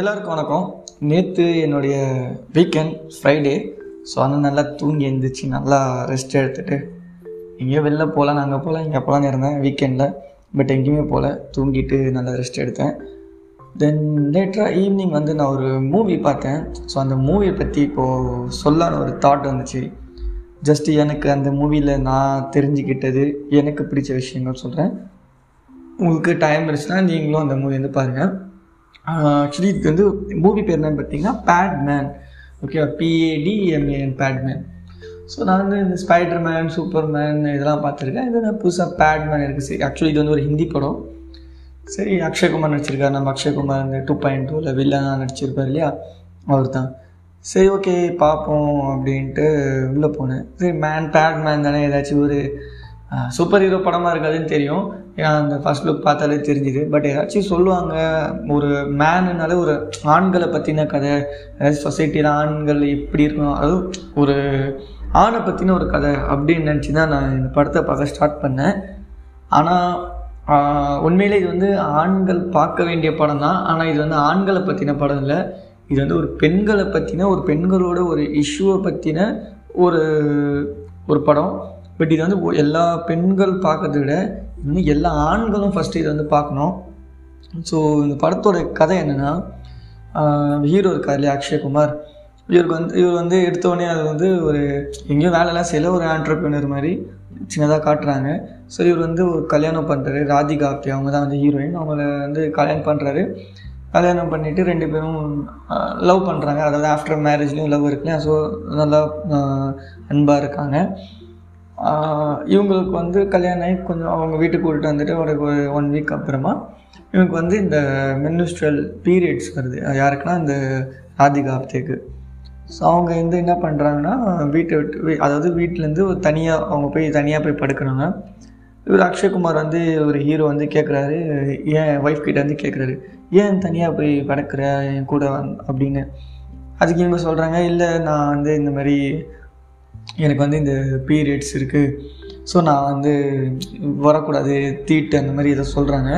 எல்லாருக்கும் வணக்கம். நேற்று என்னுடைய வீக்கெண்ட் ஃப்ரைடே ஸோ ஆனால் நல்லா தூங்கி எழுந்திரிச்சு நல்லா ரெஸ்ட் எடுத்துகிட்டு எங்கேயோ வெளில போகலாம் நாங்கள் போகலாம் இங்கே போகலான்னு இருந்தேன் வீக்கெண்டில் பட் எங்கேயுமே போகல. தூங்கிட்டு நல்லா ரெஸ்ட் எடுத்தேன். தென் லேட்டராக ஈவினிங் வந்து நான் ஒரு மூவி பார்த்தேன். ஸோ அந்த மூவியை பற்றி இப்போது சொல்லான ஒரு தாட் வந்துச்சு. ஜஸ்ட் எனக்கு அந்த மூவியில் நான் தெரிஞ்சுக்கிட்டது எனக்கு பிடிச்ச விஷயங்கள் சொல்கிறேன் உங்களுக்கு டைம் இருந்துச்சுன்னா நீங்களும் அந்த மூவி வந்து பாருங்கள் ஆக்சுவலி இது வந்து மூவி பேர் என்னன்னு பார்த்தீங்கன்னா பேட்மேன் ஓகேவா பிஏடிஎம்ஏஎன் பேட்மேன் ஸோ நான் வந்து இந்த ஸ்பைடர்மேன் சூப்பர்மேன் இதெல்லாம் பார்த்துருக்கேன். இது நான் புதுசாக பேட்மேன் இருக்குது சரி ஆக்சுவலி இது வந்து ஒரு ஹிந்தி படம். சரி அக்ஷயகுமார் நடிச்சிருக்காரு. நம்ம அக்ஷயகுமார் இந்த டூ பாயிண்ட் டூவில் வில்லனாக நடிச்சிருப்பார் இல்லையா? அவர் தான் சரி ஓகே பார்ப்போம் அப்படின்ட்டு உள்ளே போனேன். சரி மேன் பேட் மேன் தானே? ஏதாச்சும் ஒரு சூப்பர் ஹீரோ படமாக இருக்காதுன்னு தெரியும். ஏன்னா அந்த ஃபர்ஸ்ட் லுக் பார்த்தாலே தெரிஞ்சுது. பட் ஏதாச்சும் சொல்லுவாங்க ஒரு மேனுனாலே ஒரு ஆண்களை பற்றின கதை அதாவது சொசைட்டியில் ஆண்கள் எப்படி இருக்கணும் அதுவும் ஒரு ஆணை பற்றின ஒரு கதை அப்படின்னு நினச்சி தான் நான் இந்த படத்தை பார்க்க ஸ்டார்ட் பண்ணேன். ஆனால் உண்மையிலே இது வந்து ஆண்கள் பார்க்க வேண்டிய படம் தான். ஆனால் இது வந்து ஆண்களை பற்றின படம் இல்லை. இது வந்து ஒரு பெண்களை பற்றின ஒரு பெண்களோட ஒரு இஷ்யூவை பற்றின ஒரு ஒரு படம். பட் இது வந்து எல்லா பெண்கள் பார்க்கறத விட இன்னும் எல்லா ஆண்களும் ஃபஸ்ட்டு இதை வந்து பார்க்கணும். ஸோ இந்த படத்தோட கதை என்னென்னா ஹீரோ இருக்கார் இல்லையா அக்ஷயகுமார். இவருக்கு வந்து இவர் வந்து எடுத்தோடனே அது வந்து ஒரு எங்கேயும் வேலைலாம் செய்யல ஒரு ஆண்டர்பிரினர் மாதிரி சின்னதாக காட்டுறாங்க. ஸோ இவர் வந்து ஒரு கல்யாணம் பண்ணுறாரு ராதிகா ஆப்தே அவங்க தான் வந்து ஹீரோயின் அவங்கள வந்து கல்யாணம் பண்ணுறாரு கல்யாணம் பண்ணிவிட்டு ரெண்டு பேரும் லவ் பண்ணுறாங்க அதாவது ஆஃப்டர் மேரேஜ்லேயும் லவ் இருக்குல்லையா ஸோ நல்லா அன்பாக இருக்காங்க. இவங்களுக்கு வந்து கல்யாணம் ஆகி கொஞ்சம் அவங்க வீட்டுக்கு கூட்டிட்டு வந்துட்டு ஒரு ஒரு ஒன் வீக் அப்புறமா இவங்களுக்கு வந்து இந்த மினிஸ்ட்ரல் பீரியட்ஸ் வருது. அது யாருக்குன்னா இந்த ராதிகா ஆப்தேக்கு ஸோ அவங்க வந்து என்ன பண்ணுறாங்கன்னா வீட்டை விட்டு அதாவது வீட்டிலேருந்து ஒரு தனியாக அவங்க போய் தனியாக போய் படுக்கிறாங்க இவர் அக்ஷய்குமார் வந்து ஒரு ஹீரோ வந்து கேட்குறாரு ஏன் ஒய்ஃப் கிட்ட வந்து கேட்குறாரு ஏன் தனியாக போய் படுக்கிற? என் கூட அப்படின்னு. அதுக்கு இவங்க சொல்கிறாங்க இல்லை நான் வந்து இந்த மாதிரி எனக்கு வந்து இந்த பீரியட்ஸ் இருக்குது ஸோ நான் வந்து வரக்கூடாது தீட்டு அந்த மாதிரி இதை சொல்கிறாங்க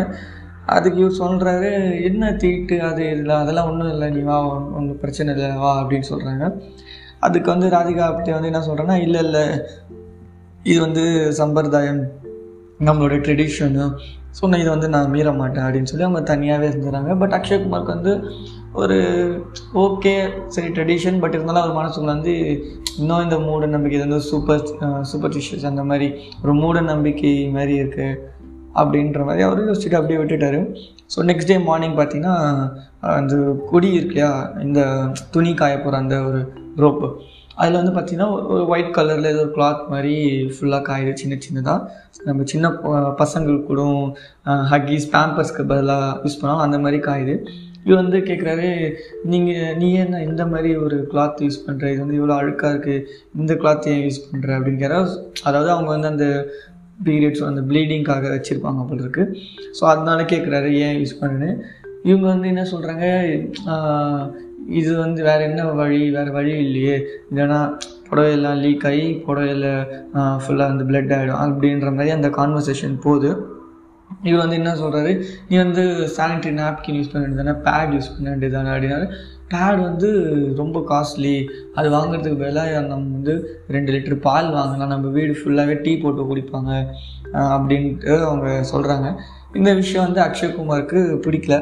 அதுக்கு இவர் சொல்கிறாரு என்ன தீட்டு? அது இல்லை அதெல்லாம் ஒன்றும் இல்லை நீ வா ஒன்றும் பிரச்சனை இல்லை வா அப்படின்னு சொல்கிறாங்க அதுக்கு வந்து ராதிகா அப்படி வந்து என்ன சொல்கிறேன்னா இல்லை இல்லை இது வந்து சம்பிரதாயம் நம்மளோட ட்ரெடிஷனு ஸோ நான் இதை வந்து நான் மீற மாட்டேன் அப்படின்னு சொல்லி அவங்க தனியாகவே இருந்துடுறாங்க பட் அக்ஷய்குமாருக்கு வந்து ஒரு ஓகே சரி ட்ரெடிஷன் பட் இருந்தாலும் அவர் மனசுக்குள்ள வந்து இன்னும் இந்த மூட நம்பிக்கை இது வந்து சூப்பர் சூப்பர்டிஷியஸ் அந்த மாதிரி ஒரு மூட நம்பிக்கை மாதிரி இருக்குது அப்படின்ற மாதிரி அவர் யோசிச்சுட்டு அப்படியே விட்டுட்டாரு. ஸோ நெக்ஸ்ட் டே மார்னிங் பார்த்தீங்கன்னா அந்த கொடி இருக்கு இல்லையா இந்த துணி காய போகிற அந்த ஒரு ரோப்பு அதில் வந்து பார்த்தீங்கன்னா ஒரு ஒயிட் கலரில் ஏதோ ஒரு கிளாத் மாதிரி ஃபுல்லாக காயுது சின்ன சின்னதாக நம்ம சின்ன பசங்களுக்கு கூட ஹக்கீஸ் பேம்பர்ஸ்க்கு பதிலாக யூஸ் பண்ணாலும் அந்த மாதிரி காயுது இவர் வந்து கேட்குறாரு நீங்கள் நீ என்ன இந்த மாதிரி ஒரு கிளாத் யூஸ் பண்ணுற இது வந்து இவ்வளோ அழுக்காக இருக்குது இந்த கிளாத் ஏன் யூஸ் பண்ணுற அப்படிங்கிற அதாவது அவங்க வந்து அந்த பீரியட்ஸ் அந்த ப்ளீடிங்காக வச்சுருப்பாங்க போல இருக்கு. ஸோ அதனால கேட்குறாரு ஏன் யூஸ் பண்ணுன்னு? இவங்க வந்து என்ன சொல்கிறாங்க இது வந்து வேறு என்ன வழி? வேறு வழி இல்லையே. இல்லைன்னா புடவையெல்லாம் லீக் ஆகி புடவையில் ஃபுல்லாக வந்து பிளட் ஆகிடும் அப்படின்ற மாதிரி அந்த கான்வர்சேஷன் போகுது. இவர் வந்து என்ன சொல்கிறாரு நீ வந்து சானிட்டரி நாப்கின் யூஸ் பண்ண வேண்டியதானே பேட் யூஸ் பண்ண வேண்டியதானே அப்படின்னாரு. பேட் வந்து ரொம்ப காஸ்ட்லி அது வாங்குறதுக்கு பதிலாக நம்ம வந்து ரெண்டு லிட்டர் பால் வாங்கலாம். நம்ம வீடு ஃபுல்லாகவே டீ போட்டு குடிப்பாங்க. அப்படின்ட்டு அவங்க சொல்கிறாங்க இந்த விஷயம் வந்து அக்ஷய்குமாருக்கு பிடிக்கல.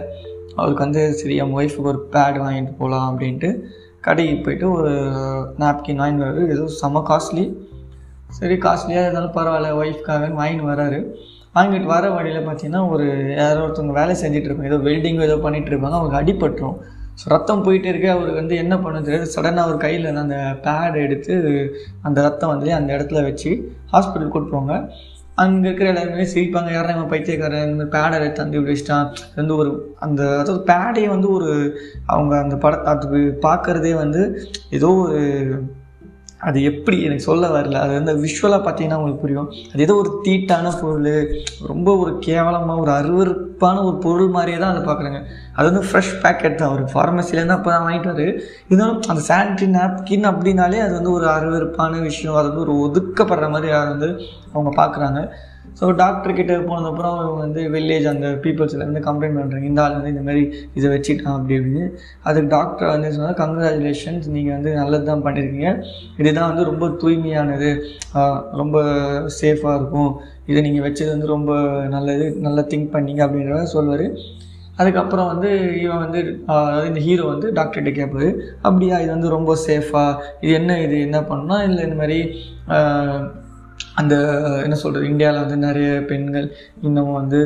அவருக்கு வந்து சரி என் ஒய்ஃபுக்கு ஒரு பேட் வாங்கிட்டு போகலாம் அப்படின்ட்டு கடைக்கு போயிட்டு ஒரு நாப்கின் வாங்கிட்டு வர்றாரு. ஏதோ செம்ம காஸ்ட்லி சரி காஸ்ட்லியாக இருந்தாலும் பரவாயில்ல ஒய்ஃப்காக வாங்கிட்டு வராரு அங்கிட்டு வர வழியில் பார்த்தீங்கன்னா ஒரு யாரோ ஒருத்தவங்க வேலை செஞ்சுட்டு இருப்பாங்க ஏதோ வெல்டிங் ஏதோ பண்ணிகிட்டு இருப்பாங்க. அவங்க அடிபட்டுரும். ஸோ ரத்தம் போயிட்டே இருக்கு. அவருக்கு வந்து என்ன பண்ண தெரியாது. சடனாக அவர் கையில் அந்த பேட் எடுத்து அந்த ரத்தம் வந்து அந்த இடத்துல வச்சு ஹாஸ்பிட்டல் கூட்டு அங்கே இருக்கிற எல்லாருமே சிரிப்பாங்க. யாரும் இவன் பைத்தியக்காரன். இந்த மாதிரி பேடை தந்து வச்சுட்டான். வந்து ஒரு அந்த அதாவது பேடே வந்து ஒரு அவங்க அந்த படத்தை அது பார்க்குறதே வந்து ஏதோ ஒரு அது எப்படி? எனக்கு சொல்ல வரல. அது வந்து விஷுவலாக பார்த்தீங்கன்னா உங்களுக்கு புரியும். அது ஏதோ ஒரு தீட்டான பொருள் ரொம்ப ஒரு கேவலமாக ஒரு அருவருப்பான ஒரு பொருள் மாதிரியே தான் அதை பார்க்குறாங்க. அது வந்து ஃப்ரெஷ் பேக்கெட் தான். ஒரு ஃபார்மசிலேருந்து அப்போ தான் வாங்கிட்டு வரு இருந்தாலும் அந்த சானிட்ரி நாப்கின் அப்படின்னாலே அது வந்து ஒரு அருவருப்பான விஷயம். அது வந்து ஒரு ஒதுக்கப்படுற மாதிரி அதை வந்து அவங்க பார்க்குறாங்க. ஸோ டாக்டர் கிட்ட போனதுக்கப்புறம் அவங்க வந்து வில்லேஜ் அந்த பீப்புள்ஸ்லேருந்து கம்ப்ளைண்ட் பண்ணுறாங்க இந்த ஆள் வந்து இந்த மாதிரி இதை வச்சுட்டான் அப்படி அப்படின்னு அதுக்கு டாக்டர் வந்து சொன்னால் கங்க்ராச்சுலேஷன்ஸ் நீங்கள் வந்து நல்லது தான் பண்ணியிருக்கீங்க இதுதான் வந்து ரொம்ப தூய்மையானது. ரொம்ப சேஃபாக இருக்கும். இதை நீங்கள் வச்சது வந்து ரொம்ப நல்லது நல்லா திங்க் பண்ணீங்க அப்படின்றத சொல்வார் அதுக்கப்புறம் வந்து இவன் வந்து அதாவது இந்த ஹீரோ வந்து டாக்டர்கிட்ட கேட்பாரு. அப்படியா இது வந்து ரொம்ப சேஃபாக இது என்ன இது? என்ன பண்ணால் இல்லை இந்த மாதிரி அந்த என்ன சொல்கிறது இந்தியாவில் வந்து நிறைய பெண்கள் இன்னமும் வந்து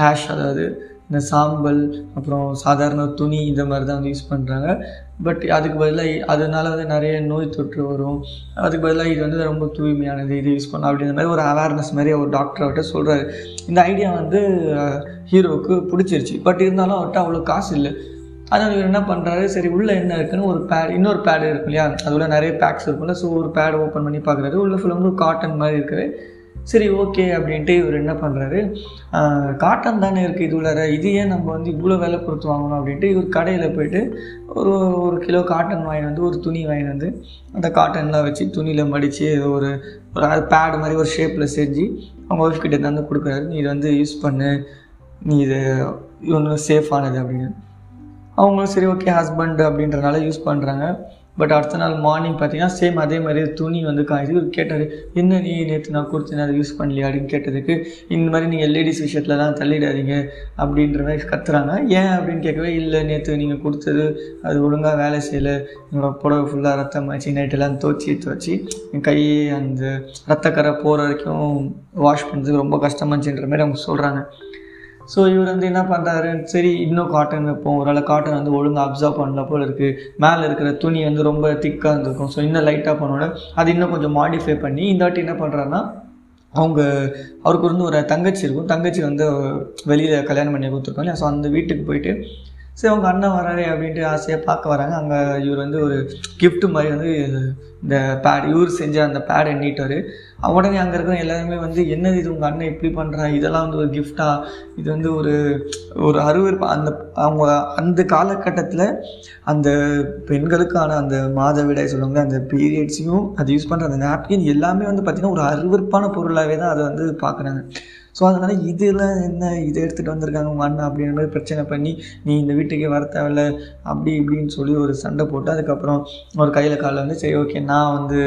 ஹேஷ் அதாவது இந்த சாம்பல் அப்புறம் சாதாரண துணி இந்த மாதிரி தான் வந்து யூஸ் பண்ணுறாங்க பட் அதுக்கு பதிலாக அதனால வந்து நிறைய நோய் தொற்று வரும். அதுக்கு பதிலாக இது வந்து ரொம்ப தூய்மையானது இது யூஸ் பண்ணலாம் அப்படின்ற மாதிரி ஒரு அவேர்னஸ் மாதிரி ஒரு டாக்டர் அவர்கிட்ட சொல்கிறாரு இந்த ஐடியா வந்து ஹீரோவுக்கு பிடிச்சிருச்சு. பட் இருந்தாலும் அவர்கிட்ட அவ்வளோ காசு இல்லை. அதனால் இவர் என்ன பண்ணுறாரு சரி உள்ளே என்ன இருக்குன்னு ஒரு பேட் இன்னொரு பேடு இருக்கும் இல்லையா? அதில் நிறைய பேக்ஸ் இருக்கும்ல. ஸோ ஒரு பேடு ஓப்பன் பண்ணி பார்க்குறாரு. உள்ள ஃபுல்லாக ஒரு காட்டன் மாதிரி இருக்குது. சரி ஓகே அப்படின்ட்டு இவர் என்ன பண்ணுறாரு காட்டன் தானே இருக்குது இது உள்ளார. இது ஏன் நம்ம வந்து இவ்வளோ விலை கொடுத்து வாங்கணும் அப்படின்ட்டு இவர் கடையில் போயிட்டு ஒரு ஒரு கிலோ காட்டன் வாங்கி வந்து ஒரு துணி வாங்கி வந்து அந்த காட்டன்லாம் வச்சு துணியில் மடித்து ஒரு ஒரு பேடு மாதிரி ஒரு ஷேப்பில் செஞ்சு அவங்க ஒய்ஃப் கிட்டே தந்து கொடுக்குறாரு. நீ இதை வந்து யூஸ் பண்ணு. நீ இது ஒன்றும் சேஃபானது அப்படின்னு. அவங்களும் சரி ஓகே ஹஸ்பண்ட் அப்படின்றனால யூஸ் பண்ணுறாங்க பட் அடுத்த நாள் மார்னிங் பார்த்தீங்கன்னா சேம் அதே மாதிரி துணி வந்து காய்ச்சி இவர் கேட்டார் என்ன நீ நேற்று நான் கொடுத்தேன் அதை யூஸ் பண்ணலையா அப்படின்னு கேட்டதுக்கு இந்த மாதிரி நீங்கள் லேடிஸ் விஷயத்துலலாம் தள்ளிடாதீங்க அப்படின்ற மாதிரி கத்துறாங்க. ஏன் அப்படின்னு கேட்கவே இல்லை. நேற்று நீங்கள் கொடுத்தது அது ஒழுங்காக வேலை செய்யலை. என்னோடய புடவை ஃபுல்லாக ரத்தமாச்சு நைட்டெல்லாம் துவச்சி துவச்சி என் கை அந்த ரத்தக்கரை போகிற வரைக்கும் வாஷ் பண்ணுறதுக்கு ரொம்ப கஷ்டமாச்சுன்ற மாதிரி அவங்க சொல்கிறாங்க ஸோ இவர் வந்து என்ன பண்ணுறாரு சரி இன்னும் காட்டன் வைப்போம். ஒரு காட்டன் வந்து ஒழுங்காக அப்சர்வ் பண்ணல போல் இருக்குது மேலே இருக்கிற துணி வந்து ரொம்ப திக்காக இருந்திருக்கும். ஸோ இன்னும் லைட்டாக பண்ணோட அது இன்னும் கொஞ்சம் மாடிஃபை பண்ணி இந்த வாட்டி என்ன பண்ணுறாருன்னா அவங்க அவருக்கு வந்து ஒரு தங்கச்சி இருக்கும். தங்கச்சி வந்து வெளியில் கல்யாணம் பண்ணி கொடுத்துருக்கோம் இல்லையா ஸோ அந்த வீட்டுக்கு போயிட்டு சரி அவங்க அண்ணன் வராரு அப்படின்ட்டு ஆசையாக பார்க்க வராங்க. அங்கே இவர் வந்து ஒரு கிஃப்ட்டு மாதிரி வந்து இந்த பேட் இவர் செஞ்ச அந்த பேடை எண்ணிட்டார். உடனே அங்கே இருக்கிற எல்லாருமே வந்து என்னது இது உங்கள் அண்ணன் இப்படி பண்ணுறா இதெல்லாம் வந்து ஒரு கிஃப்டா இது வந்து ஒரு ஒரு அருவருப்பு அந்த அவங்க அந்த காலகட்டத்தில் அந்த பெண்களுக்கான அந்த மாதவிடாய் சொல்லுவாங்க அந்த பீரியட்ஸையும் அது யூஸ் பண்ணுற அந்த நாப்கின் எல்லாமே வந்து பார்த்திங்கன்னா ஒரு அருவருப்பான பொருளாகவே தான் அதை வந்து பார்க்குறாங்க ஸோ அதனால் இதெல்லாம் என்ன இதை எடுத்துகிட்டு வந்திருக்காங்க உங்கள் அண்ணன் அப்படின்ற மாதிரி பிரச்சனை பண்ணி நீ இந்த வீட்டுக்கே வர தேவையில்ல. அப்படி இப்படின்னு சொல்லி ஒரு சண்டை போட்டு அதுக்கப்புறம் ஒரு கையில் காலில் வந்து சரி ஓகே நான் வந்து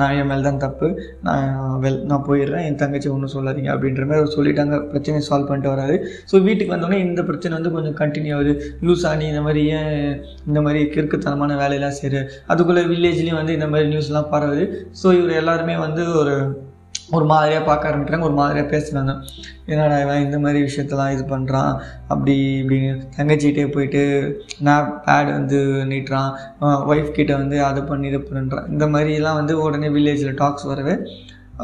நான் என் மேலே தான் தப்பு. நான் வெல் நான் போயிடுறேன். என் தங்கச்சி ஒன்றும் சொல்லாதீங்க அப்படின்ற மாதிரி அவர் சொல்லிட்டாங்க. பிரச்சனையை சால்வ் பண்ணிட்டு வராரு. ஸோ வீட்டுக்கு வந்தோடனே இந்த பிரச்சனை வந்து கொஞ்சம் கண்டினியூ ஆகுது. லூஸ் ஆனி இந்த மாதிரி ஏன் இந்த மாதிரி கிறுக்குத்தனமான வேலையெல்லாம் செய்யுது அதுக்குள்ளே வில்லேஜ்லேயும் வந்து இந்த மாதிரி நியூஸ்லாம் பரவுது. ஸோ இவர் எல்லாருமே வந்து ஒரு ஒரு மாதிரியாக பார்க்க ஆரம்பிக்கிறாங்க ஒரு மாதிரியாக பேசுகிறாங்க என்னடா இவன் இந்த மாதிரி விஷயத்தெல்லாம் இது பண்ணுறான் அப்படி இப்படின்னு. தங்கச்சிகிட்டே போயிட்டு நான் பேட் வந்து நீட்டுறான் ஒய்ஃப் கிட்டே வந்து அதை பண்ணி இது பண்ணுறான் இந்த மாதிரிலாம் வந்து உடனே வில்லேஜில் டாக்ஸ் வரவே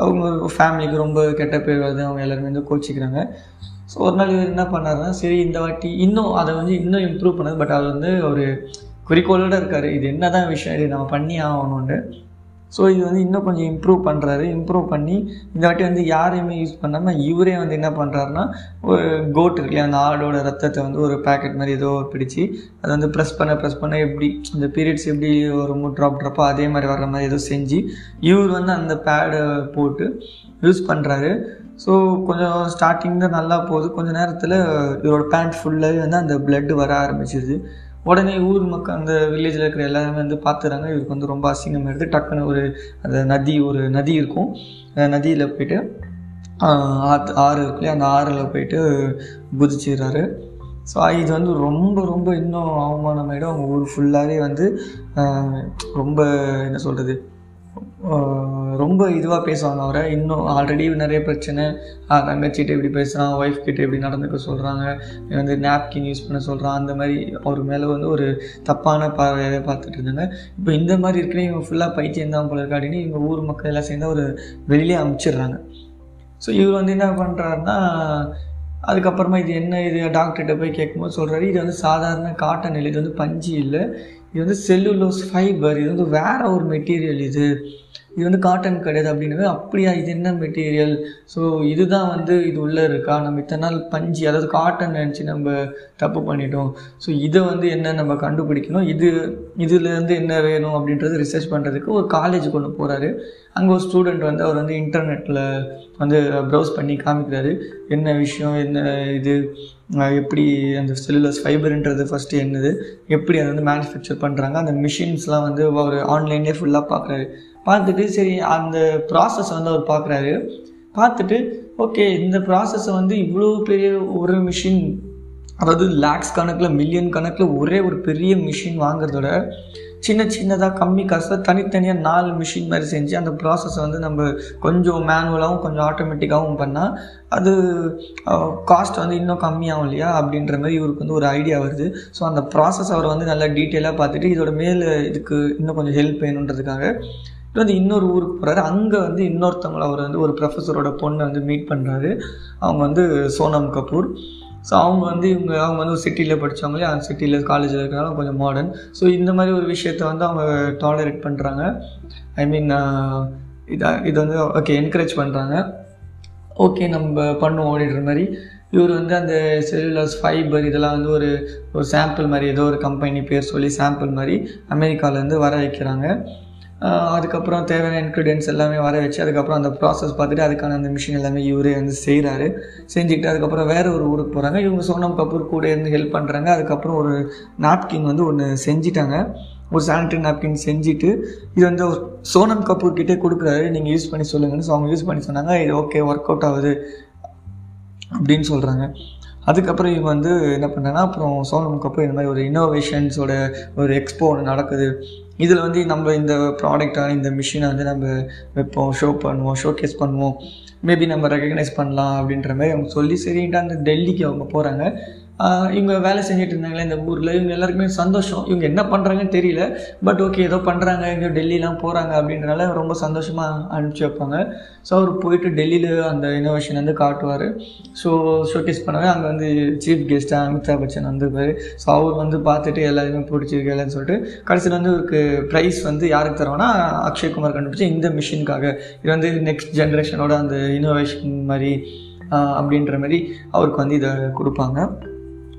அவங்க ஃபேமிலிக்கு ரொம்ப கெட்ட பேர் வருது அவங்க எல்லாருமே வந்து கோச்சிக்கிறாங்க. ஸோ ஒரு நாள் இவர் என்ன பண்ணாருன்னா சரி இந்த வாட்டி இன்னும் அதை வந்து இன்னும் இம்ப்ரூவ் பண்ணது பட் அது வந்து ஒரு குறிக்கோளோடு இருக்கார். இது என்ன தான் விஷயம் இது நம்ம பண்ணி ஆகணுன்ட்டு ஸோ இது வந்து இன்னும் கொஞ்சம் இம்ப்ரூவ் பண்ணுறாரு இம்ப்ரூவ் பண்ணி இந்த வாட்டி வந்து யாரையுமே யூஸ் பண்ணாமல் இவரே வந்து என்ன பண்ணுறாருன்னா ஒரு கோட் இருக்கு இல்லையா அந்த ஆடோட ரத்தத்தை வந்து ஒரு பேக்கெட் மாதிரி ஏதோ பிடிச்சி அதை வந்து ப்ரெஸ் பண்ண ப்ரெஸ் பண்ண எப்படி இந்த பீரியட்ஸ் எப்படி ஒரு மூணு ட்ராப் ட்ராப்போ அதே மாதிரி வர்ற மாதிரி ஏதோ செஞ்சு இவர் வந்து அந்த பேடை போட்டு யூஸ் பண்ணுறாரு ஸோ கொஞ்சம் ஸ்டார்டிங் தான் நல்லா போகுது. கொஞ்சம் நேரத்தில் இவரோட பேண்ட் ஃபுல்லாகவே வந்து அந்த blood வர ஆரம்பிச்சிருது உடனே ஊர் மக்கள் அந்த வில்லேஜில் இருக்கிற எல்லாருமே வந்து பார்த்துறாங்க இவருக்கு வந்து ரொம்ப அசிங்கம் எடுத்து டக்குன்னு ஒரு அந்த நதி ஒரு நதி இருக்கும். நதியில் போயிட்டு ஆற்று ஆத்து ஆறு இருக்குல்லையே? அந்த ஆறில் போயிட்டு குதிச்சிடுறாரு ஸோ இது வந்து ரொம்ப ரொம்ப இன்னும் அவமானமாயிடும் அவங்க ஊர் ஃபுல்லாகவே வந்து ரொம்ப என்ன சொல்கிறது ரொம்ப இதுவாக பேசுவாங்க அவரை. இன்னும் ஆல்ரெடி நிறைய பிரச்சனை. தங்கச்சிகிட்ட இப்படி பேசுகிறான் ஒய்ஃப் கிட்ட இப்படி நடந்துக்க சொல்கிறாங்க வந்து நாப்கின் யூஸ் பண்ண சொல்கிறான் அந்த மாதிரி அவர் மேலே வந்து ஒரு தப்பான பார்வையாகவே பார்த்துட்டு இருந்தாங்க. இப்போ இந்த மாதிரி இருக்கிற இவங்க ஃபுல்லாக பைத்தியம் தான் போல இருக்கா அப்படின்னு இவங்க ஊர் மக்கள் எல்லாம் சேர்ந்து ஒரு வெளியிலே அமுச்சிடுறாங்க. ஸோ இவர் வந்து என்ன பண்ணுறாருன்னா அதுக்கப்புறமா இது என்ன இது? டாக்டர்கிட்ட போய் கேட்கும்போது சொல்கிறாரு இது வந்து சாதாரண காட்டன் இல்லை இது வந்து பஞ்சு இல்லை. இது வந்து செல்லுலோஸ் ஃபைபர் இது வந்து வேற ஒரு மெட்டீரியல் இது. இது வந்து காட்டன் கிடையாது அப்படின்னு அப்படியா இது என்ன மெட்டீரியல் ஸோ இதுதான் வந்து இது உள்ளே இருக்கா? நம்ம இத்தனை நாள் பஞ்சு அதாவது காட்டன் நினச்சி நம்ம தப்பு பண்ணிட்டோம். ஸோ இதை வந்து என்ன நம்ம கண்டுபிடிக்கணும்? இது இதுலேருந்து என்ன வேணும் அப்படின்றது ரிசர்ச் பண்ணுறதுக்கு ஒரு காலேஜ் கொண்டு போகிறாரு அங்கே ஒரு ஸ்டூடெண்ட் வந்து அவர் வந்து இன்டர்நெட்டில் வந்து ப்ரௌஸ் பண்ணி காமிக்கிறாரு. என்ன விஷயம் என்ன இது எப்படி அந்த செல்லுலஸ் ஃபைபர்ன்றது ஃபஸ்ட்டு என்னது? எப்படி அதை வந்து மேனுஃபேக்சர் பண்ணுறாங்க அந்த மிஷின்ஸ்லாம் வந்து அவர் ஆன்லைன்லேயே ஃபுல்லாக பார்க்குறாரு. பார்த்துட்டு சரி அந்த ப்ராசஸ் வந்து அவர் பார்க்குறாரு. பார்த்துட்டு ஓகே இந்த ப்ராசஸை வந்து இவ்வளோ பெரிய ஒரு மிஷின் அதாவது லேக்ஸ் கணக்கில் மில்லியன் கணக்கில் ஒரே ஒரு பெரிய மிஷின் வாங்குறதோட சின்ன சின்னதாக கம்மி காசில் தனித்தனியாக நாலு மிஷின் மாதிரி செஞ்சு அந்த ப்ராசஸை வந்து நம்ம கொஞ்சம் மேனுவலாகவும் கொஞ்சம் ஆட்டோமேட்டிக்காகவும் பண்ணால் அது காஸ்ட் வந்து இன்னும் கம்மியாகும் இல்லையா? அப்படின்ற மாதிரி இவருக்கு வந்து ஒரு ஐடியா வருது. ஸோ அந்த ப்ராசஸ் அவர் வந்து நல்லா டீட்டெயிலாக பார்த்துட்டு இதோட மேலே இதுக்கு இன்னும் கொஞ்சம் ஹெல்ப் வேணுன்றதுக்காக வந்து இன்னொரு ஊருக்கு போகிறாரு அங்கே வந்து இன்னொருத்தவங்களை அவர் வந்து ஒரு ப்ரொஃபஸரோட பொண்ணை வந்து மீட் பண்ணுறாரு அவங்க வந்து சோனம் கபூர். ஸோ அவங்க வந்து இவங்க அவங்க வந்து ஒரு சிட்டியில் படித்தவங்களே அந்த சிட்டியில் காலேஜில் இருக்கிறனால கொஞ்சம் மாடர்ன் ஸோ இந்த மாதிரி ஒரு விஷயத்தை வந்து அவங்க டாலரேட் பண்ணுறாங்க ஐ மீன் இதை இது வந்து ஓகே என்கரேஜ் பண்ணுறாங்க ஓகே நம்ம பண்ணுவோம் ஓடிடுற மாதிரி. இவர் வந்து அந்த செல்லுலாஸ் ஃபைபர் இதெல்லாம் வந்து ஒரு ஒரு சாம்பிள் மாதிரி ஏதோ ஒரு கம்பெனி பேர் சொல்லி சாம்பிள் மாதிரி அமெரிக்காவிலேருந்து வர வைக்கிறாங்க. அதுக்கப்புறம் தேவையான இன்க்ரீடியன்ஸ் எல்லாமே வர வச்சு அதுக்கப்புறம் அந்த ப்ராசஸ் பார்த்துட்டு அதுக்கான அந்த மிஷின் எல்லாமே இவரே வந்து செய்கிறாரு செஞ்சுக்கிட்டு அதுக்கப்புறம் வேறு ஒரு ஊருக்கு போகிறாங்க இவங்க சோனம் கபூர் கூட இருந்து ஹெல்ப் பண்ணுறாங்க அதுக்கப்புறம் ஒரு நாப்கின் வந்து ஒன்று செஞ்சிட்டாங்க. ஒரு சானிடரி நாப்கின் செஞ்சுட்டு இது வந்து சோனம் கபூர் கிட்டே கொடுக்குறாரு. நீங்கள் யூஸ் பண்ணி சொல்லுங்கன்னு ஸோ அவங்க யூஸ் பண்ணி சொன்னாங்க. இது ஓகே ஒர்க் அவுட் ஆகுது அப்படின்னு சொல்கிறாங்க அதுக்கப்புறம் இவங்க வந்து என்ன பண்ணனா அப்புறம் சோனம் கபூர் இந்த மாதிரி ஒரு இன்னோவேஷன்ஸோட ஒரு எக்ஸ்போ ஒன்று நடக்குது. இதில் வந்து நம்ம இந்த ப்ராடக்டான இந்த மிஷினை வந்து நம்ம வைப்போம் ஷோ பண்ணுவோம் ஷோகேஸ் பண்ணுவோம். மேபி நம்ம ரெக்கக்னைஸ் பண்ணலாம் அப்படின்ற மாதிரி அவங்க சொல்லி சரின்ட்டு அந்த டெல்லிக்கு அவங்க போகிறாங்க இவங்க வேலை செஞ்சுட்டு இருந்தாங்களே இந்த ஊரில் இவங்க எல்லாருக்குமே சந்தோஷம். இவங்க என்ன பண்ணுறாங்கன்னு தெரியல பட் ஓகே ஏதோ பண்ணுறாங்க இங்கே டெல்லிலாம் போகிறாங்க அப்படின்றனால ரொம்ப சந்தோஷமாக அனுப்பிச்சி வைப்பாங்க. ஸோ அவர் போயிட்டு டெல்லியில் அந்த இனோவேஷன் வந்து காட்டுவார். ஸோ ஷோகேஸ் பண்ணவே அங்கே வந்து சீஃப் கெஸ்ட்டாக அமிதாப் பச்சன் வந்திருப்பார். ஸோ அவர் வந்து பார்த்துட்டு எல்லாருமே பிடிச்சிருக்கு இல்லைன்னு சொல்லிட்டு கடைசியில் வந்து இவருக்கு ப்ரைஸ் வந்து யாருக்கு தருவோம்னா அக்ஷய்குமார் கண்டுபிடிச்சி இந்த மிஷினுக்காக இது வந்து நெக்ஸ்ட் ஜென்ரேஷனோட அந்த இனோவேஷன் மாதிரி அப்படின்ற மாதிரி அவருக்கு வந்து இதை கொடுப்பாங்க.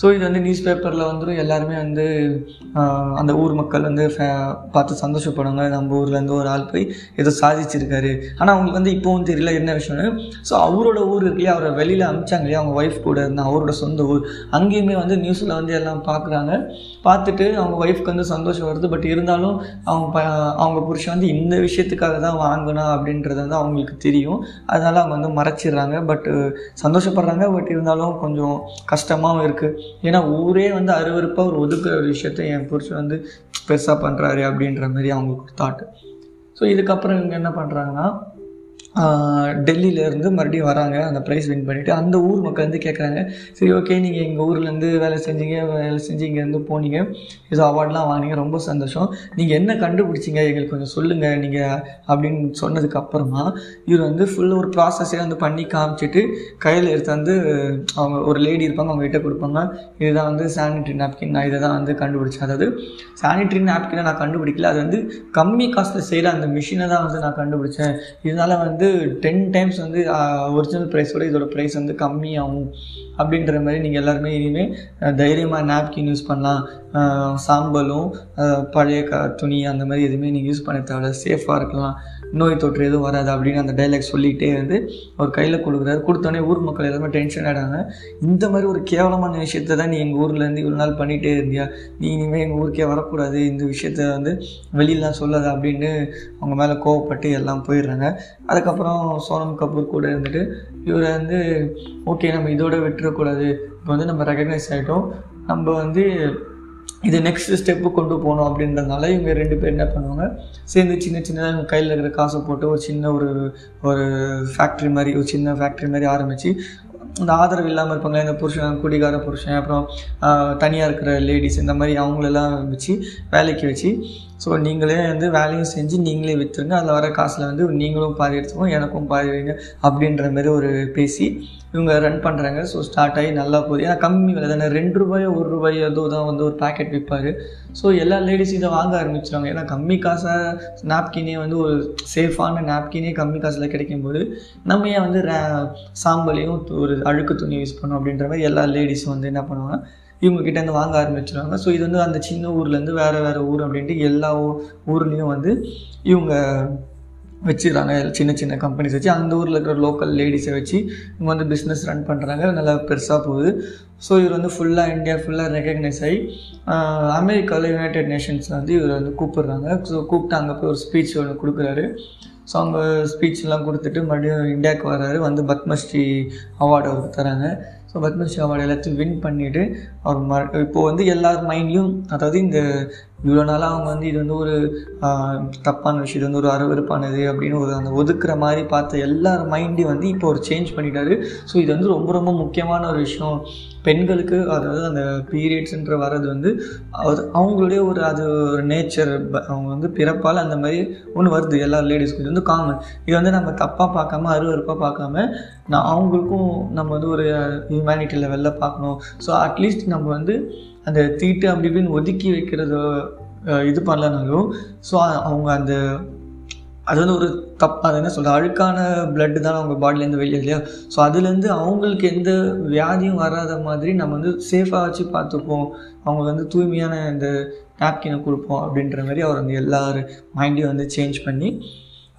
ஸோ இது வந்து நியூஸ் பேப்பரில் வந்துடும் எல்லாருமே வந்து அந்த ஊர் மக்கள் வந்து ஃபே பார்த்து சந்தோஷப்படுவாங்க. நம்ம ஊர்லேருந்து ஒரு ஆள் போய் ஏதோ சாதிச்சிருக்காரு. ஆனால் அவங்களுக்கு வந்து இப்போவும் தெரியல என்ன விஷயம்னு. ஸோ அவரோட ஊர் இல்லையா? அவரை வெளியில் அமிச்சாங்க இல்லையா? அவங்க ஒய்ஃப் கூட இருந்தால் அவரோட சொந்த ஊர். அங்கேயுமே வந்து நியூஸில் வந்து எல்லாம் பார்க்குறாங்க பார்த்துட்டு அவங்க ஒய்ஃப்க்கு வந்து சந்தோஷம் வருது. பட் இருந்தாலும் அவங்க ப அவங்க புருஷன் வந்து இந்த விஷயத்துக்காக தான் வாங்கினா அப்படின்றது வந்து அவங்களுக்கு தெரியும். அதனால அவங்க வந்து மறைச்சிடுறாங்க. பட் சந்தோஷப்படுறாங்க. பட் இருந்தாலும் கொஞ்சம் கஷ்டமாகவும் இருக்குது ஏன்னா ஊரே வந்து அருவருப்பாக ஒரு ஒதுக்குற ஒரு விஷயத்த என் புருஷன் வந்து பெருசாக பண்ணுறாரு அப்படின்ற மாதிரி அவங்களுக்கு தாட்டு ஸோ இதுக்கப்புறம் இவங்க என்ன பண்ணுறாங்கன்னா டெல்லியிலேருந்து மறுபடியும் வராங்க. அந்த ப்ரைஸ் வின் பண்ணிவிட்டு அந்த ஊர் மக்கள் வந்து கேட்குறாங்க சரி ஓகே நீங்கள் எங்கள் ஊர்லேருந்து வேலை செஞ்சீங்க வேலை செஞ்சு இங்கேருந்து போனீங்க. ஏதோ அவார்ட்லாம் வாங்கினீங்க ரொம்ப சந்தோஷம். நீங்கள் என்ன கண்டுபிடிச்சிங்க? எங்களுக்கு கொஞ்சம் சொல்லுங்கள் நீங்கள் அப்படின்னு சொன்னதுக்கப்புறமா இவர் வந்து ஃபுல்லாக ஒரு ப்ராசஸே வந்து பண்ணி காமிச்சிட்டு கையில் எடுத்து வந்து அவங்க ஒரு லேடி இருப்பாங்க அவங்க கிட்ட கொடுப்பாங்க. இதுதான் வந்து சானிட்ரி நாப்கின் நான் இதை தான் வந்து கண்டுபிடிச்சேன். அதாவது சானிட்ரி நாப்கினை நான் கண்டுபிடிக்கல. அது வந்து கம்மி காஸ்ட்டில் செய்கிற அந்த மிஷினை தான் வந்து நான் கண்டுபிடிச்சேன். இதனால் வந்து டென் டைம்ஸ் வந்து ஒரிஜினல் ப்ரைஸோட இதோட ப்ரைஸ் வந்து கம்மியாகும். அப்படின்ற மாதிரி நீங்கள் எல்லாருமே இனிமேல் தைரியமாக நாப்கின் யூஸ் பண்ணலாம். சாம்பலும் பழைய க துணி அந்த மாதிரி எதுவுமே நீங்கள் யூஸ் பண்ண தேவையில்ல. சேஃபாக இருக்கலாம். நோய் தொற்று எதுவும் வராது அப்படின்னு அந்த டைலாக் சொல்லிகிட்டே வந்து அவர் கையில் கொடுக்குறாரு. கொடுத்தோடனே ஊர் மக்கள் எல்லாமே டென்ஷன் ஆகிடாங்க இந்த மாதிரி ஒரு கேவலமான விஷயத்த தான் நீ எங்கள் ஊர்லேருந்து இவ்வளோ நாள் பண்ணிகிட்டே இருந்தியா? நீ இனிமேல் எங்கள் ஊருக்கே வரக்கூடாது. இந்த விஷயத்த வந்து வெளியிலாம் சொல்லாத அப்படின்னு அவங்க மேலே கோவப்பட்டு எல்லாம் போயிடுறாங்க. அதுக்கப்புறம் சோனம் கபூர் கூட இருந்துட்டு இவரை வந்து ஓகே நம்ம இதோட விட்டுறக்கூடாது. இப்போ வந்து நம்ம ரெக்கக்னைஸ் ஆகிட்டோம் நம்ம வந்து இது நெக்ஸ்ட் ஸ்டெப்பு கொண்டு போகணும் அப்படின்றதுனால இவங்க ரெண்டு பேர் என்ன பண்ணுவாங்க? சேர்ந்து சின்ன சின்னதாக இவங்க கையில் இருக்கிற காசை போட்டு ஒரு சின்ன ஒரு ஒரு ஃபேக்ட்ரி மாதிரி ஒரு சின்ன ஃபேக்ட்ரி மாதிரி ஆரம்பித்து இந்த ஆதரவு இல்லாமல் இருப்பாங்களே இந்த புருஷன் குடிகார புருஷன் அப்புறம் தனியாக இருக்கிற லேடிஸ் இந்த மாதிரி அவங்களெல்லாம் வச்சு வேலைக்கு வச்சு ஸோ நீங்களே வந்து வேலையும் செஞ்சு நீங்களே விற்றுருங்க அதில் வர காசில் வந்து நீங்களும் பாதி எடுத்துக்கோங்க எனக்கும் பாதி வைங்க அப்படின்ற மாதிரி ஒரு பேசி இவங்க ரன் பண்ணுறாங்க ஸோ ஸ்டார்ட் ஆகி நல்லா போகுது. ஏன்னா கம்மி விலை தானே. ரெண்டு ரூபாயோ ஒரு ரூபாயோ ஏதோ தான் வந்து ஒரு பேக்கெட் விற்பார் ஸோ எல்லா லேடிஸும் இதை வாங்க ஆரம்பிச்சிருவாங்க. ஏன்னா கம்மி காசாக நாப்கினே வந்து ஒரு சேஃபான நாப்கினே கம்மி காசில் கிடைக்கும்போது நம்ம ஏன் வந்து ரே சாம்பலையும் ஒரு அழுக்கு துணி யூஸ் பண்ணோம் அப்படின்ற மாதிரி எல்லா லேடிஸும் வந்து என்ன பண்ணுவாங்க இவங்கக்கிட்டேருந்து வாங்க ஆரம்பிச்சிருவாங்க. ஸோ இது வந்து அந்த சின்ன ஊர்லேருந்து வேறு வேறு ஊர் அப்படின்ட்டு எல்லா ஊர்லேயும் வந்து இவங்க வச்சுக்கிறாங்க சின்ன சின்ன கம்பெனிஸ் வச்சு அந்த ஊரில் இருக்கிற லோக்கல் லேடிஸை வச்சு இவங்க வந்து பிஸ்னஸ் ரன் பண்ணுறாங்க நல்லா பெருசாக போகுது. ஸோ இவர் வந்து ஃபுல்லாக இந்தியா ஃபுல்லாக ரெக்கக்னைஸ் ஆகி அமெரிக்காவில் யுனைடெட் நேஷன்ஸில் வந்து இவர் வந்து கூப்பிடுறாங்க. ஸோ கூப்பிட்டு அங்கே போய் ஒரு ஸ்பீச் ஒன்று கொடுக்குறாரு. ஸோ அவங்க ஸ்பீச்லாம் கொடுத்துட்டு மறுபடியும் இந்தியாவுக்கு வர்றாரு. வந்து பத்மஸ்ரீ அவார்டு அவருக்கு தராங்க. ஸோ பத்மஸ்ரீ அவார்டு எல்லாத்தையும் வின் பண்ணிவிட்டு அவர் ம இப்போது வந்து எல்லார் மைண்ட்லையும் அதாவது இந்த இவ்வளோ நாளாக அவங்க வந்து இது வந்து ஒரு தப்பான விஷயம் இது வந்து ஒரு அருவருப்பானது அப்படின்னு ஒரு அந்த ஒதுக்குற மாதிரி பார்த்த எல்லார் மைண்டையும் வந்து இப்போ ஒரு சேஞ்ச் பண்ணிட்டாரு. ஸோ இது வந்து ரொம்ப ரொம்ப முக்கியமான ஒரு விஷயம். பெண்களுக்கு அதாவது அந்த பீரியட்ஸுன்ற வர்றது வந்து அது அவங்களுடைய ஒரு அது ஒரு நேச்சர் அவங்க வந்து பிறப்பால் அந்த மாதிரி ஒன்று வருது. எல்லா லேடிஸ்க்கும் இது வந்து காமன் இது வந்து நம்ம தப்பாக பார்க்காம அருவருப்பாக பார்க்காம நான் அவங்களுக்கும் நம்ம வந்து ஒரு ஹியூமனிட்டி லெவலில் பார்க்கணும். ஸோ அட்லீஸ்ட் நம்ம வந்து அந்த தீட்டு அப்படி இப்படின்னு ஒதுக்கி வைக்கிறத இது பண்ணலனாலும் ஸோ அவங்க அந்த அது வந்து ஒரு தப் அது என்ன சொல்கிறது அழுக்கான பிளட்டு தான் அவங்க பாடியிலேருந்து வெளியே இல்லையா? ஸோ அதுலேருந்து அவங்களுக்கு எந்த வியாதியும் வராத மாதிரி நம்ம வந்து சேஃபாக வச்சு பார்த்துப்போம். அவங்க வந்து தூய்மையான இந்த நாப்கினை கொடுப்போம் அப்படின்ற மாதிரி அவர் வந்து எல்லார் மைண்டையும் வந்து சேஞ்ச் பண்ணி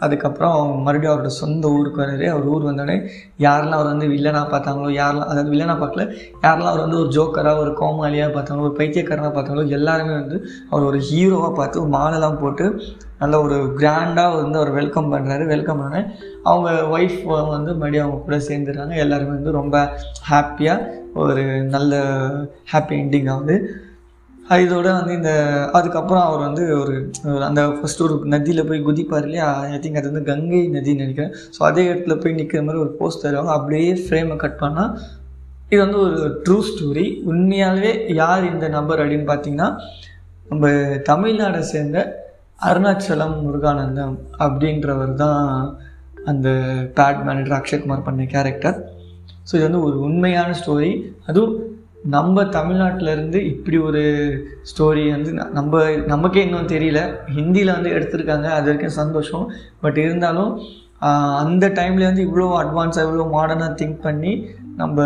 அதுக்கப்புறம் அவங்க மறுபடியும் அவரோட சொந்த ஊருக்கு வராரு அவர் ஊர் வந்தோடனே யாரெல்லாம் அவர் வந்து வில்லனாக பார்த்தாங்களோ யாரெல்லாம் அதாவது வில்லனாக பார்க்கல யாரெல்லாம் அவர் வந்து ஒரு ஜோக்கராக ஒரு கோமாளியாக பார்த்தாங்களோ ஒரு பைத்தியக்காரனாக பார்த்தாங்களோ எல்லாருமே வந்து அவர் ஒரு ஹீரோவாக பார்த்து ஒரு மாலைலாம் போட்டு நல்ல ஒரு கிராண்டாக வந்து அவர் வெல்கம் பண்ணுறாரு வெல்கம் பண்ணோடனே அவங்க ஒய்ஃப் வந்து மறுபடியும் அவங்க கூட சேர்ந்துடுறாங்க. எல்லாருமே வந்து ரொம்ப ஹாப்பியாக ஒரு நல்ல ஹாப்பி என்டிங்காக வந்து இதோட வந்து இந்த அதுக்கப்புறம் அவர் வந்து ஒரு அந்த ஃபஸ்ட்டு ஒரு நதியில் போய் குதிப்பார் இல்லையா? ஐ திங்க் அது வந்து கங்கை நதின்னு நினைக்கிறேன். ஸோ அதே இடத்துல போய் நிற்கிற மாதிரி ஒரு போஸ்ட் தருவாங்க. அப்படியே ஃப்ரேமை கட் பண்ணால் இது வந்து ஒரு ட்ரூ ஸ்டோரி உண்மையாகவே யார் இந்த நபர் அப்படின்னு பார்த்தீங்கன்னா நம்ம தமிழ்நாடை சேர்ந்த அருணாச்சலம் முருகானந்தம் அப்படின்றவர் தான் அந்த பேட் மேனேஜர் அக்ஷய்குமார் பண்ண கேரக்டர் ஸோ இது வந்து ஒரு உண்மையான ஸ்டோரி அதுவும் நம்ம தமிழ்நாட்டிலேருந்து இப்படி ஒரு ஸ்டோரி வந்து நம்ம நமக்கே இன்னும் தெரியல. ஹிந்தியில் வந்து எடுத்திருக்காங்க அது வரைக்கும் சந்தோஷம். பட் இருந்தாலும் அந்த டைம்ல வந்து இவ்வளோ அட்வான்ஸாக இவ்வளோ மாடர்னாக திங்க் பண்ணி நம்ம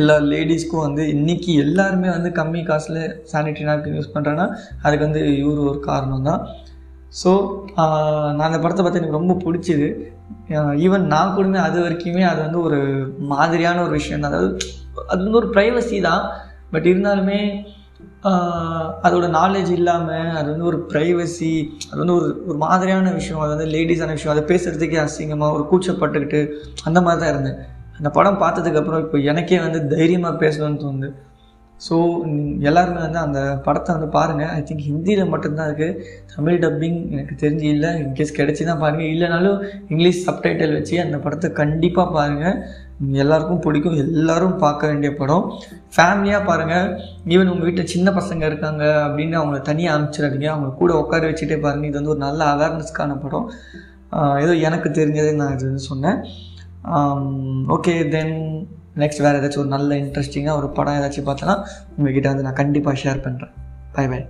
எல்லா லேடிஸ்க்கும் வந்து இன்னைக்கு எல்லாருமே வந்து கம்மி காசில் சானிட்டரி நாப்கின் யூஸ் பண்ணுறேன்னா அதுக்கு வந்து இவர் ஒரு காரணம் தான். ஸோ நான் அந்த படத்தை பார்த்து எனக்கு ரொம்ப பிடிச்சிது. ஈவன் நான் கூடமே அது வரைக்குமே அது வந்து ஒரு மாதிரியான ஒரு விஷயம் தான் அதாவது அது வந்து ஒரு ப்ரைவசி தான். பட் இருந்தாலுமே அதோட நாலேஜ் இல்லாமல் அது வந்து ஒரு ப்ரைவசி அது வந்து ஒரு ஒரு மாதிரியான விஷயம். அது வந்து லேடிஸான விஷயம். அதை பேசுகிறதுக்கே அசிங்கமாக ஒரு கூச்சப்பட்டுக்கிட்டு அந்த மாதிரி தான் இருந்தேன். அந்த படம் பார்த்ததுக்கப்புறம் இப்போ எனக்கே வந்து தைரியமாக பேசணும்னு தோணுது. ஸோ எல்லாருமே வந்து அந்த படத்தை வந்து பாருங்கள் ஐ திங்க் ஹிந்தியில் மட்டும்தான் இருக்குது தமிழ் டப்பிங் எனக்கு தெரிஞ்சு இல்லை. இன்கேஸ் கிடச்சி தான் பாருங்கள் இல்லைனாலும் இங்கிலீஷ் சப்டைட்டில் வச்சு அந்த படத்தை கண்டிப்பாக பாருங்கள் எல்லாருக்கும் பிடிக்கும். எல்லாரும் பார்க்க வேண்டிய படம். ஃபேமிலியாக பாருங்கள் ஈவன் உங்கள் வீட்டில் சின்ன பசங்க இருக்காங்க அப்படின்னு அவங்கள தனியாக அனுப்பிச்சிடாதீங்க. அவங்க கூட உட்கார வச்சுட்டே பாருங்கள் இது வந்து ஒரு நல்ல அவேர்னஸ்க்கான படம். ஏதோ எனக்கு தெரிஞ்சதை நான் இது வந்து சொன்னேன். ஓகே தென் நெக்ஸ்ட் வேறு ஏதாச்சும் ஒரு நல்ல இன்ட்ரெஸ்டிங்காக ஒரு படம் ஏதாச்சும் பார்த்தோன்னா உங்ககிட்ட வந்து நான் கண்டிப்பாக ஷேர் பண்ணுறேன் பை பை